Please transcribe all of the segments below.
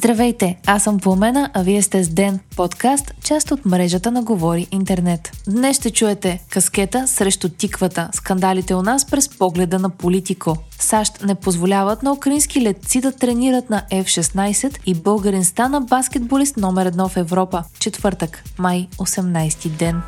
Здравейте, аз съм Пламена, а вие сте с Ден, подкаст, част от мрежата на Говори Интернет. Днес ще чуете каскета срещу тиквата, скандалите у нас през погледа на политико. САЩ не позволяват на украински летци да тренират на F-16 и българин стана баскетболист номер едно в Европа. Четвъртък, май 18 ден.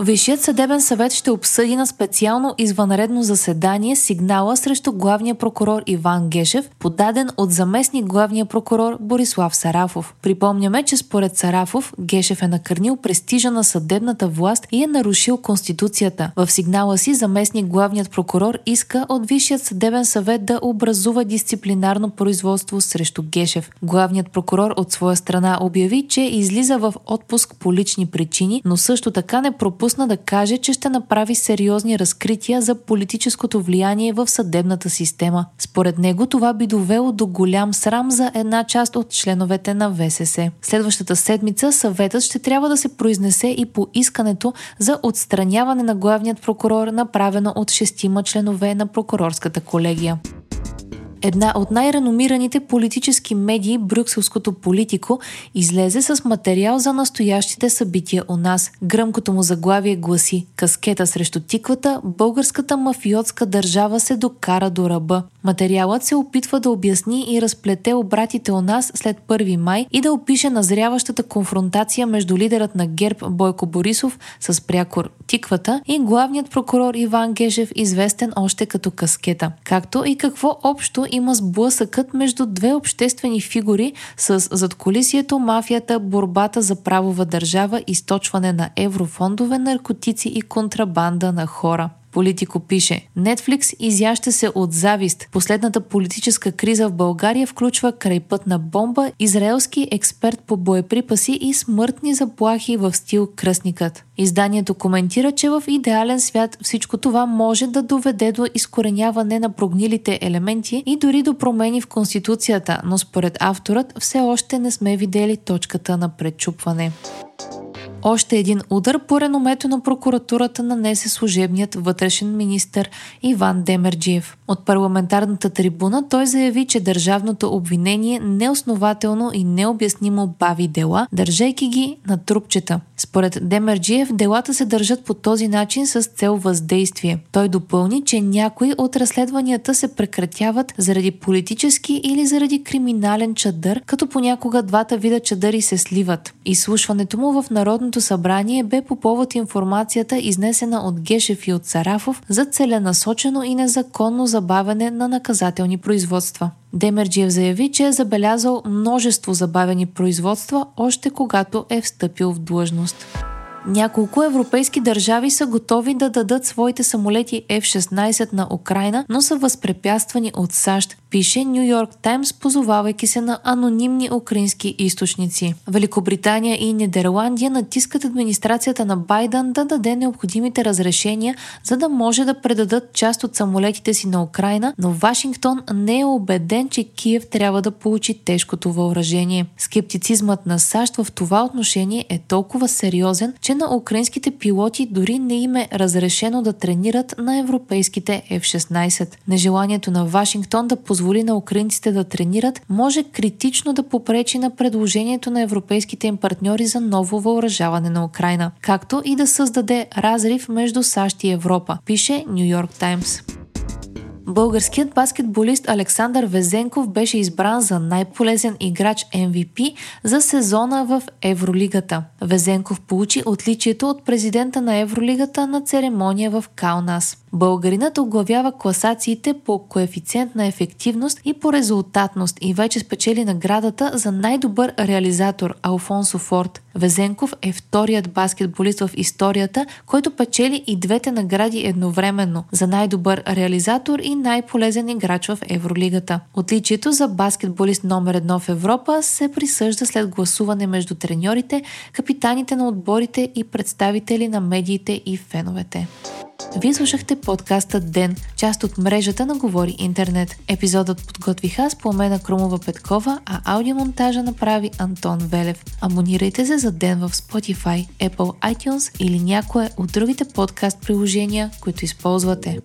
Висшият съдебен съвет ще обсъди на специално извънредно заседание сигнала срещу главния прокурор Иван Гешев, подаден от заместник главния прокурор Борислав Сарафов. Припомняме, че според Сарафов Гешев е накърнил престижа на съдебната власт и е нарушил Конституцията. В сигнала си заместник главният прокурор иска от Висшият съдебен съвет да образува дисциплинарно производство срещу Гешев. Главният прокурор от своя страна обяви, че излиза в отпуск по лични причини, но също така не пропусна пропусна да каже, че ще направи сериозни разкрития за политическото влияние в съдебната система. Според него това би довело до голям срам за една част от членовете на ВСС. Следващата седмица съветът ще трябва да се произнесе и по искането за отстраняване на главният прокурор, направено от шестима членове на прокурорската колегия. Една от най-реномираните политически медии, Брюкселското политико, излезе с материал за настоящите събития у нас. Гръмкото му заглавие гласи «Каскета срещу тиквата, българската мафиотска държава се докара до ръба». Материалът се опитва да обясни и разплете обратите у нас след 1 май и да опише назряващата конфронтация между лидерът на ГЕРБ Бойко Борисов с прякор Тиквата и главният прокурор Иван Гежев, известен още като Каскета. Както и какво общо има сблъсъкът между две обществени фигури с задколисието, мафията, борбата за правова държава, източване на еврофондове, наркотици и контрабанда на хора. Политико пише Netflix изяща се от завист. Последната политическа криза в България включва крайпътна бомба, израелски експерт по боеприпаси и смъртни заплахи в стил Кръстникът. Изданието коментира, че в идеален свят всичко това може да доведе до изкореняване на прогнилите елементи и дори до промени в Конституцията, но според авторът все още не сме видели точката на пречупване. Още един удар по реномето на прокуратурата нанесе служебният вътрешен министр Иван Демерджиев. От парламентарната трибуна той заяви, че държавното обвинение неоснователно и необяснимо бави дела, държейки ги на трупчета. Според Демерджиев, делата се държат по този начин с цел въздействие. Той допълни, че някои от разследванията се прекратяват заради политически или заради криминален чадър, като понякога двата вида чадъри се сливат. Изслушването му в Народното събрание бе по повод информацията изнесена от Гешев и от Сарафов за целенасочено и незаконно забавяне на наказателни производства. Демерджиев заяви, че е забелязал множество забавени производства още когато е встъпил в длъжност. Няколко европейски държави са готови да дадат своите самолети F-16 на Украина, но са възпрепятствани от САЩ, пише Нью Йорк Таймс, позовавайки се на анонимни украински източници. Великобритания и Нидерландия натискат администрацията на Байден да даде необходимите разрешения, за да може да предадат част от самолетите си на Украина, но Вашингтон не е убеден, че Киев трябва да получи тежкото въоръжение. Скептицизмът на САЩ в това отношение е толкова сериозен, че на украинските пилоти дори не им е разрешено да тренират на европейските F-16. Нежеланието на Вашингтон да позволи на украинците да тренират може критично да попречи на предложението на европейските им партньори за ново въоръжаване на Украина, както и да създаде разрив между САЩ и Европа, пише Нью Йорк Таймс. Българският баскетболист Александър Везенков беше избран за най-полезен играч MVP за сезона в Евролигата. Везенков получи отличието от президента на Евролигата на церемония в Каунас. Българинът оглавява класациите по коефициент на ефективност и по резултатност и вече спечели наградата за най-добър реализатор Алфонсо Форд. Везенков е вторият баскетболист в историята, който печели и двете награди едновременно за най-добър реализатор и най-полезен играч в Евролигата. Отличието за баскетболист номер едно в Европа се присъжда след гласуване между треньорите, капитаните на отборите и представители на медиите и феновете. Вие слушахте подкаста Ден, част от мрежата на Говори Интернет. Епизодът подготвих аз по Мена Крумова Петкова, а аудиомонтажа направи Антон Велев. Абонирайте се за Ден в Spotify, Apple iTunes или някое от другите подкаст приложения, които използвате.